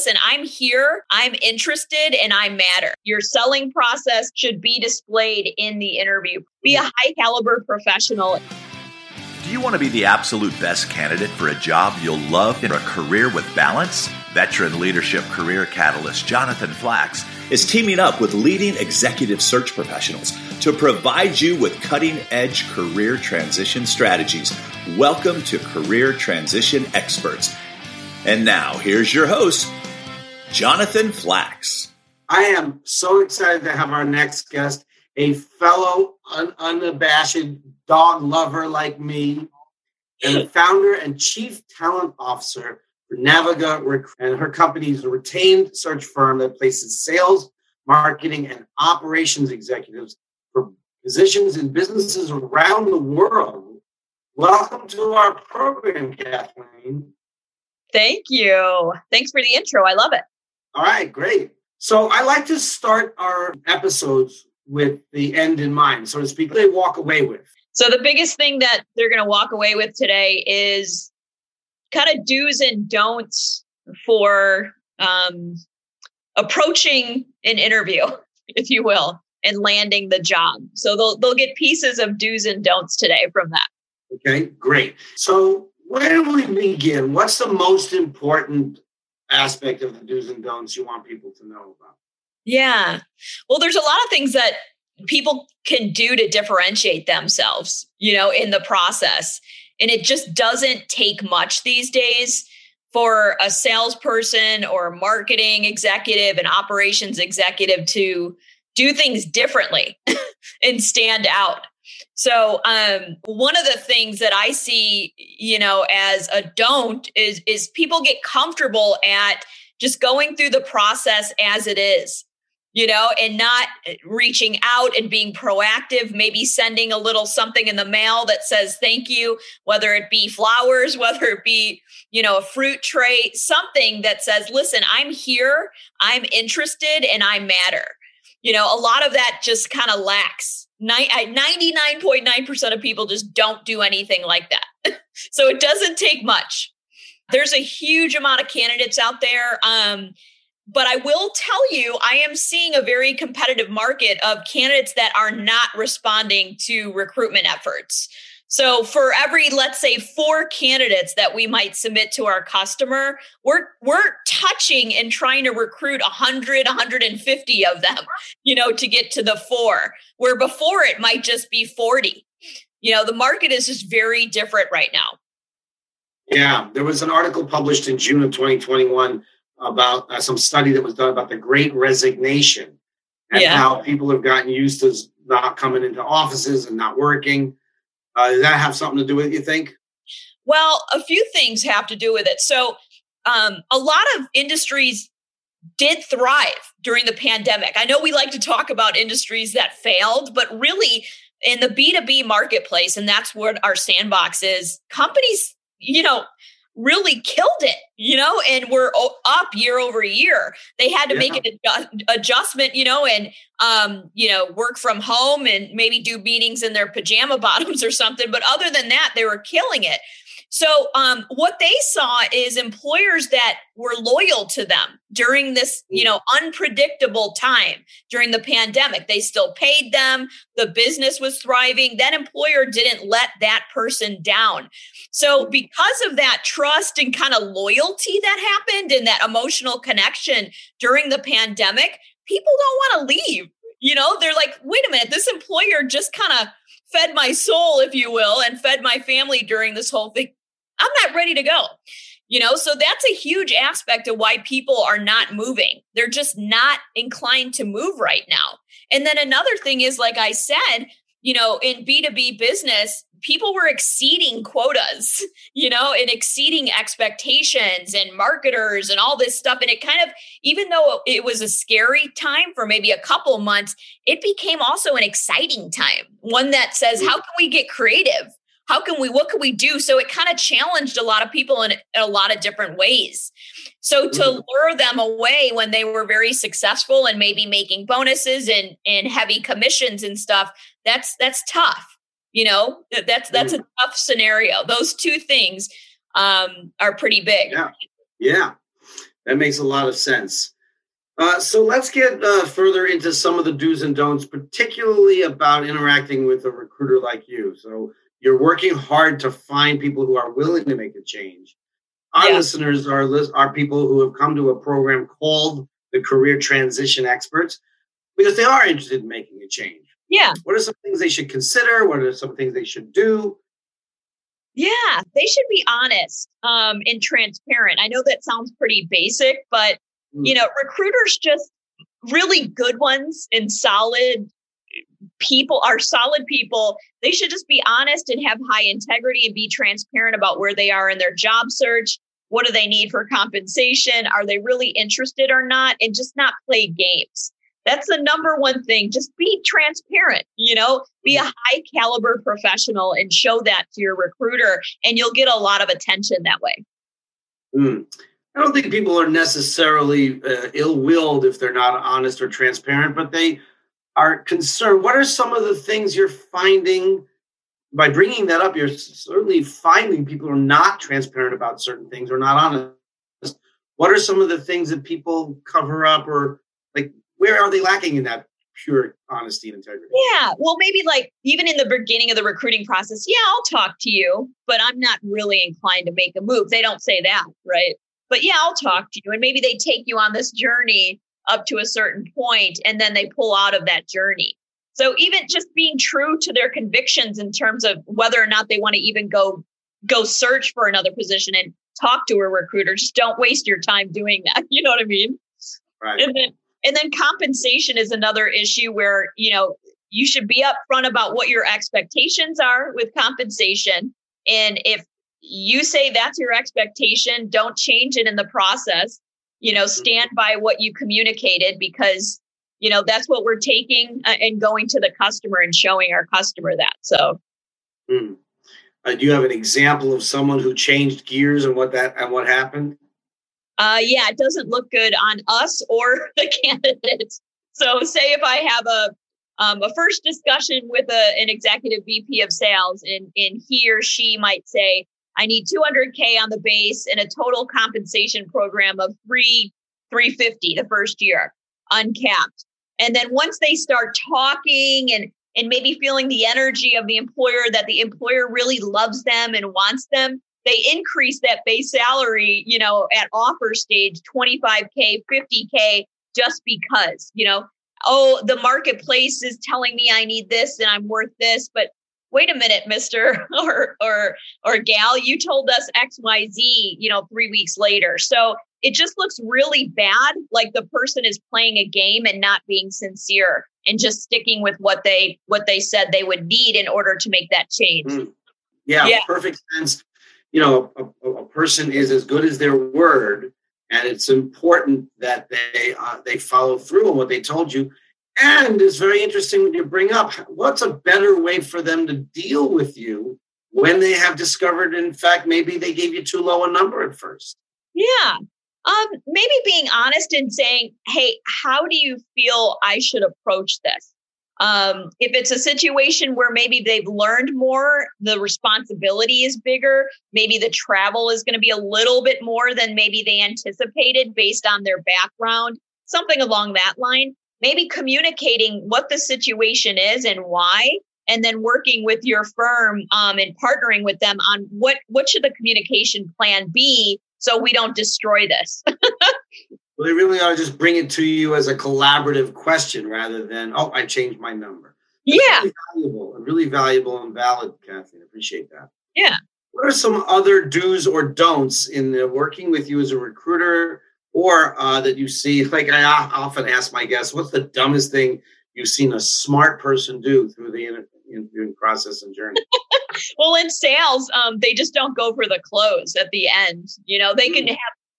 listen, I'm here, I'm interested, and I matter. Your selling process should be displayed in the interview. Be a high caliber professional. Do you want to be the absolute best candidate for a job you'll love in a career with balance? Veteran leadership career catalyst Jonathan Flax is teaming up with leading executive search professionals to provide you with cutting edge career transition strategies. Welcome to Career Transition Experts. And now, here's your host, Jonathan Flax. I am so excited to have our next guest, a fellow un- unabashed dog lover like me, and the founder and chief talent officer for Naviga, and her company is a retained search firm that places sales, marketing, and operations executives for positions in businesses around the world. Welcome to our program, Kathleen. Thank you. Thanks for the intro. I love it. All right, great. So I like to start our episodes with the end in mind, so to speak. They walk away with. So the biggest thing that they're going to walk away with today is kind of do's and don'ts for um, approaching an interview, if you will, and landing the job. So they'll they'll get pieces of do's and don'ts today from that. Okay, great. So where do we begin? What's the most important aspect of the do's and don'ts you want people to know about? Yeah. Well, there's a lot of things that people can do to differentiate themselves, you know, in the process. And it just doesn't take much these days for a salesperson or marketing executive and operations executive to do things differently and stand out. So, um, one of the things that I see, you know, as a don't is is people get comfortable at just going through the process as it is you know, and not reaching out and being proactive, maybe sending a little something in the mail that says thank you, whether it be flowers, whether it be, you know, a fruit tray, something that says, listen, I'm here, I'm interested, and I matter. You know, a lot of that just kind of lacks. 99.9% of people just don't do anything like that. so it doesn't take much. There's a huge amount of candidates out there. Um, but I will tell you, I am seeing a very competitive market of candidates that are not responding to recruitment efforts. So for every, let's say, four candidates that we might submit to our customer, we're we're touching and trying to recruit 100, 150 of them, you know, to get to the four. Where before it might just be 40. You know, the market is just very different right now. Yeah, there was an article published in June of 2021 about uh, some study that was done about the great resignation and yeah. how people have gotten used to not coming into offices and not working. Uh, does that have something to do with it, you think? Well, a few things have to do with it. So, um, a lot of industries did thrive during the pandemic. I know we like to talk about industries that failed, but really in the B2B marketplace, and that's what our sandbox is, companies, you know, really killed it, you know, and we're up year over year. They had to yeah. make an adjustment, you know, and um, you know, work from home and maybe do meetings in their pajama bottoms or something. But other than that, they were killing it. So, um, what they saw is employers that were loyal to them during this, you know, unpredictable time during the pandemic. They still paid them. The business was thriving. That employer didn't let that person down. So, because of that trust and kind of loyalty that happened and that emotional connection during the pandemic, people don't want to leave. You know, they're like, wait a minute, this employer just kind of fed my soul, if you will, and fed my family during this whole thing. I'm not ready to go. You know, so that's a huge aspect of why people are not moving. They're just not inclined to move right now. And then another thing is, like I said, you know, in B2B business, people were exceeding quotas, you know, and exceeding expectations and marketers and all this stuff. And it kind of, even though it was a scary time for maybe a couple months, it became also an exciting time. One that says, how can we get creative? How can we what can we do so it kind of challenged a lot of people in, in, a lot of different ways so to mm. lure them away when they were very successful and maybe making bonuses and and heavy commissions and stuff that's that's tough you know that's that's mm. a tough scenario those two things um are pretty big yeah yeah That makes a lot of sense. Uh, so let's get uh, further into some of the do's and don'ts, particularly about interacting with a recruiter like you. So you're working hard to find people who are willing to make a change. Our yeah. listeners are are people who have come to a program called the Career Transition Experts because they are interested in making a change. Yeah. What are some things they should consider? What are some things they should do? Yeah, they should be honest um, and transparent. I know that sounds pretty basic, but mm. you know, recruiters just really good ones and solid people are solid people. They should just be honest and have high integrity and be transparent about where they are in their job search. What do they need for compensation? Are they really interested or not? And just not play games. That's the number one thing. Just be transparent, you know, be a high caliber professional and show that to your recruiter, and you'll get a lot of attention that way. Mm. I don't think people are necessarily uh, ill willed if they're not honest or transparent, but they are concerned. What are some of the things you're finding by bringing that up? You're certainly finding people are not transparent about certain things or not honest. What are some of the things that people cover up or like where are they lacking in that pure honesty and integrity? Yeah. Well, maybe like even in the beginning of the recruiting process, yeah, I'll talk to you, but I'm not really inclined to make a move. They don't say that, right? But yeah, I'll talk to you. And maybe they take you on this journey up to a certain point and then they pull out of that journey. So even just being true to their convictions in terms of whether or not they want to even go go search for another position and talk to a recruiter, just don't waste your time doing that. You know what I mean? Right. And then and then compensation is another issue where, you know, you should be upfront about what your expectations are with compensation. And if you say that's your expectation, don't change it in the process. You know, stand by what you communicated because, you know, that's what we're taking uh, and going to the customer and showing our customer that. So, mm. uh, do you have an example of someone who changed gears and what that and what happened? uh, yeah, it doesn't look good on us or the candidates. So, say if I have a um, a first discussion with a, an executive VP of sales, and and he or she might say, "I need 200k on the base and a total compensation program of three 350 the first year, uncapped." And then once they start talking and and maybe feeling the energy of the employer that the employer really loves them and wants them, they increase that base salary, you know, at offer stage 25K, 50K, just because, you know, oh, the marketplace is telling me I need this and I'm worth this, but wait a minute, mister or or or gal, you told us XYZ, you know, three weeks later. So it just looks really bad, like the person is playing a game and not being sincere and just sticking with what they what they said they would need in order to make that change. Mm. Yeah, yeah, perfect sense you know, a, a, person is as good as their word, and it's important that they uh, they follow through on what they told you. And it's very interesting when you bring up what's a better way for them to deal with you when they have discovered, in fact, maybe they gave you too low a number at first. Yeah. Um, maybe being honest and saying, hey, how do you feel I should approach this? Um, if it's a situation where maybe they've learned more, the responsibility is bigger, maybe the travel is going to be a little bit more than maybe they anticipated based on their background, something along that line. Maybe communicating what the situation is and why, and then working with your firm um, and partnering with them on what what should the communication plan be so we don't destroy this. Well, they really ought to just bring it to you as a collaborative question rather than, oh, I changed my number. That's yeah. Really valuable, really valuable and valid, Kathy. I appreciate that. Yeah. What are some other do's or don'ts in working with you as a recruiter or uh, that you see? Like I often ask my guests, what's the dumbest thing you've seen a smart person do through the interviewing process and journey? well, in sales, um, they just don't go for the close at the end. You know, they can mm. have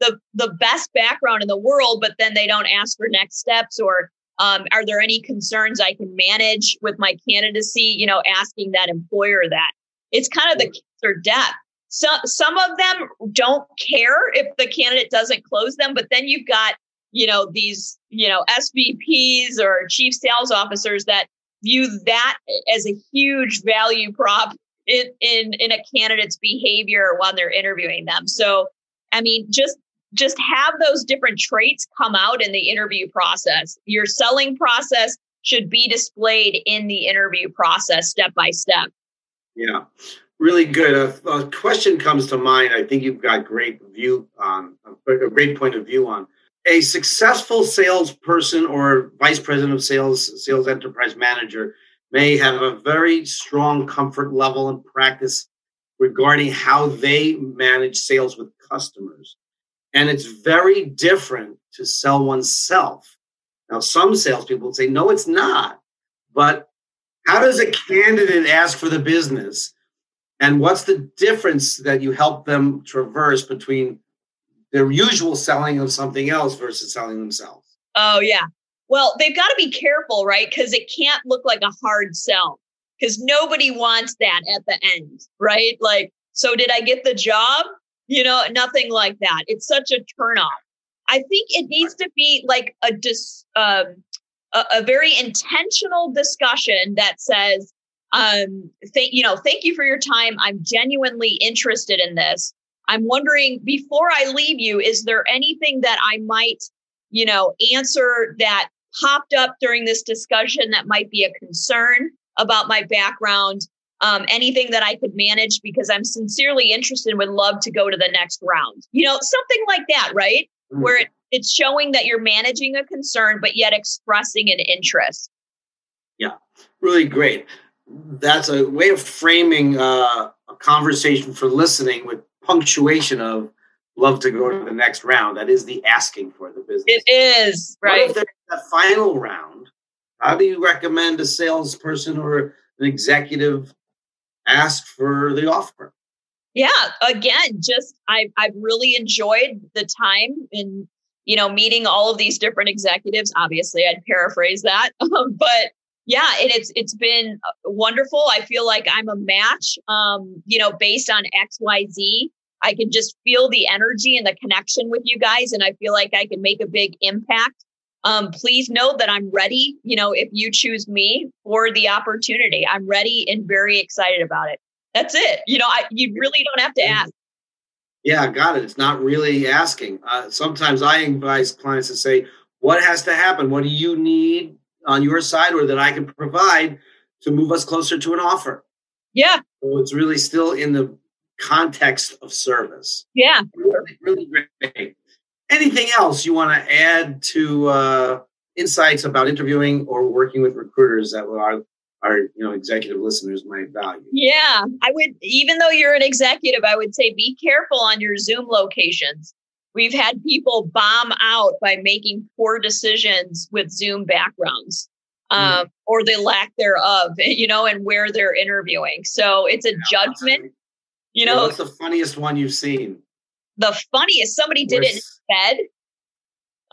the the best background in the world, but then they don't ask for next steps or um, are there any concerns I can manage with my candidacy? You know, asking that employer that it's kind of the kiss or death. So, some of them don't care if the candidate doesn't close them, but then you've got you know these you know SVPs or chief sales officers that view that as a huge value prop in in, in a candidate's behavior while they're interviewing them. So I mean, just just have those different traits come out in the interview process. Your selling process should be displayed in the interview process step by step. Yeah, really good. A, a, question comes to mind. I think you've got great view um, on a great point of view on a successful salesperson or vice president of sales, sales enterprise manager may have a very strong comfort level and practice regarding how they manage sales with customers. And it's very different to sell oneself. Now, some salespeople would say, no, it's not. But how does a candidate ask for the business? And what's the difference that you help them traverse between their usual selling of something else versus selling themselves? Oh, yeah. Well, they've got to be careful, right? Because it can't look like a hard sell because nobody wants that at the end, right? Like, so did I get the job? You know, nothing like that. It's such a turnoff. I think it needs to be like a dis, um, a, a very intentional discussion that says, um, thank you know, thank you for your time. I'm genuinely interested in this. I'm wondering before I leave you, is there anything that I might, you know, answer that popped up during this discussion that might be a concern about my background? Um, anything that I could manage because I'm sincerely interested and would love to go to the next round. You know, something like that, right? Mm-hmm. Where it, it's showing that you're managing a concern, but yet expressing an interest. Yeah, really great. That's a way of framing uh, a conversation for listening with punctuation of love to go to the next round. That is the asking for the business. It is, right? What if that final round, how do you recommend a salesperson or an executive ask for the offer? Yeah, again, just I've I've really enjoyed the time in you know meeting all of these different executives. Obviously, I'd paraphrase that, but yeah, and it's it's been uh, wonderful. I feel like I'm a match, um, you know, based on X Y Z. I can just feel the energy and the connection with you guys, and I feel like I can make a big impact. Um, please know that I'm ready. You know, if you choose me for the opportunity, I'm ready and very excited about it. That's it. You know, I, you really don't have to ask. Yeah, got it. It's not really asking. Uh, sometimes I advise clients to say, what has to happen? What do you need on your side or that I can provide to move us closer to an offer? Yeah. So it's really still in the context of service. Yeah. Really, really great. Anything else you want to add to uh, insights about interviewing or working with recruiters that are our you know executive listeners might value. Yeah, I would even though you're an executive, I would say be careful on your Zoom locations. We've had people bomb out by making poor decisions with Zoom backgrounds. Hmm. Um, mm. or the lack thereof, you know, and where they're interviewing. So it's a yeah, judgment. You know, yeah, what's the funniest one you've seen? The funniest, somebody did it in bed.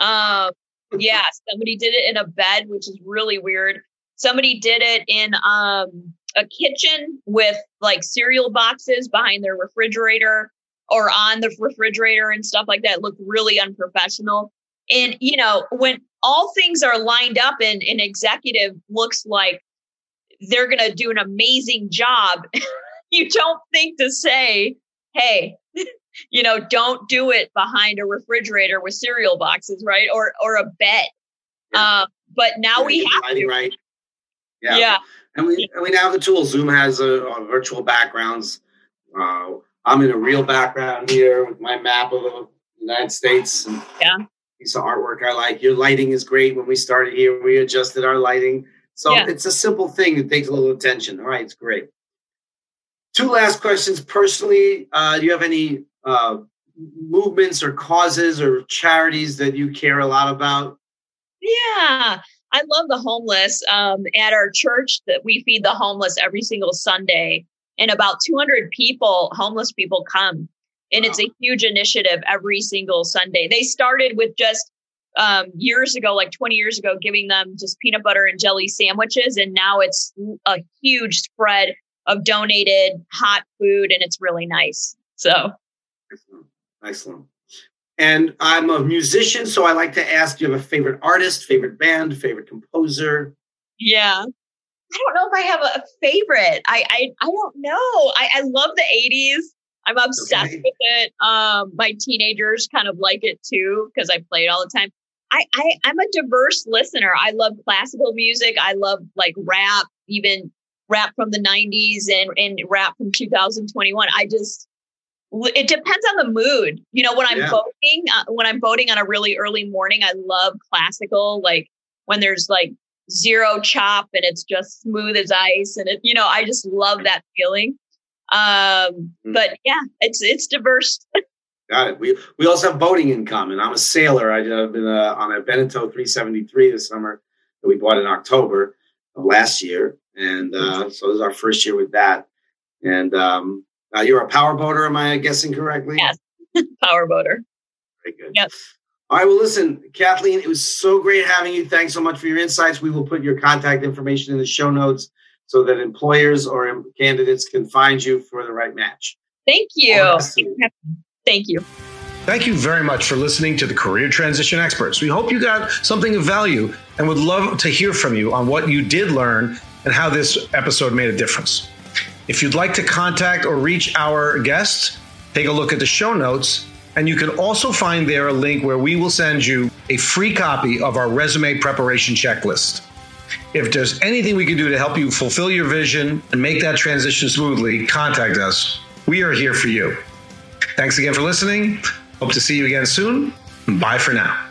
Um, yeah, somebody did it in a bed, which is really weird. Somebody did it in um, a kitchen with like cereal boxes behind their refrigerator or on the refrigerator and stuff like that. look really unprofessional. And, you know, when all things are lined up and an executive looks like they're going to do an amazing job, you don't think to say, hey, you know, don't do it behind a refrigerator with cereal boxes, right? Or or a bed. Yeah. Uh, but now yeah, we have to. Right. Yeah. yeah. And we and we now have the tools. Zoom has a, a virtual backgrounds. Uh, I'm in a real background here with my map of the United States. And yeah. Piece of artwork I like. Your lighting is great. When we started here, we adjusted our lighting. So yeah. it's a simple thing that takes a little attention. All right, it's great. Two last questions. Personally, uh, do you have any uh, movements or causes or charities that you care a lot about? Yeah, I love the homeless. Um, at our church, that we feed the homeless every single Sunday, and about 200 people, homeless people, come, and wow. it's a huge initiative every single Sunday. They started with just um, years ago, like 20 years ago, giving them just peanut butter and jelly sandwiches, and now it's a huge spread of donated hot food, and it's really nice. So, excellent, excellent. And I'm a musician, so I like to ask: Do you have a favorite artist, favorite band, favorite composer? Yeah, I don't know if I have a favorite. I I, I don't know. I, I love the '80s. I'm obsessed okay. with it. Um, my teenagers kind of like it too because I play it all the time. I, I I'm a diverse listener. I love classical music. I love like rap, even rap from the 90s and and rap from 2021. I just it depends on the mood. You know, when I'm yeah. voting, uh, when I'm voting on a really early morning, I love classical. Like when there's like zero chop and it's just smooth as ice, and it, you know, I just love that feeling. Um, mm. but yeah, it's it's diverse. Got it. We we also have boating in common. I'm a sailor. I've been uh, on a Beneteau 373 this summer that we bought in October of last year, and uh, so this is our first year with that. And um, uh, you're a power boater, am I guessing correctly? Yes, power boater. Very good. Yep. All right. Well, listen, Kathleen, it was so great having you. Thanks so much for your insights. We will put your contact information in the show notes so that employers or candidates can find you for the right match. Thank you. Thank you. Thank you very much for listening to the Career Transition Experts. We hope you got something of value and would love to hear from you on what you did learn and how this episode made a difference. If you'd like to contact or reach our guests, take a look at the show notes. And you can also find there a link where we will send you a free copy of our resume preparation checklist. If there's anything we can do to help you fulfill your vision and make that transition smoothly, contact us. We are here for you. Thanks again for listening. Hope to see you again soon. Bye for now.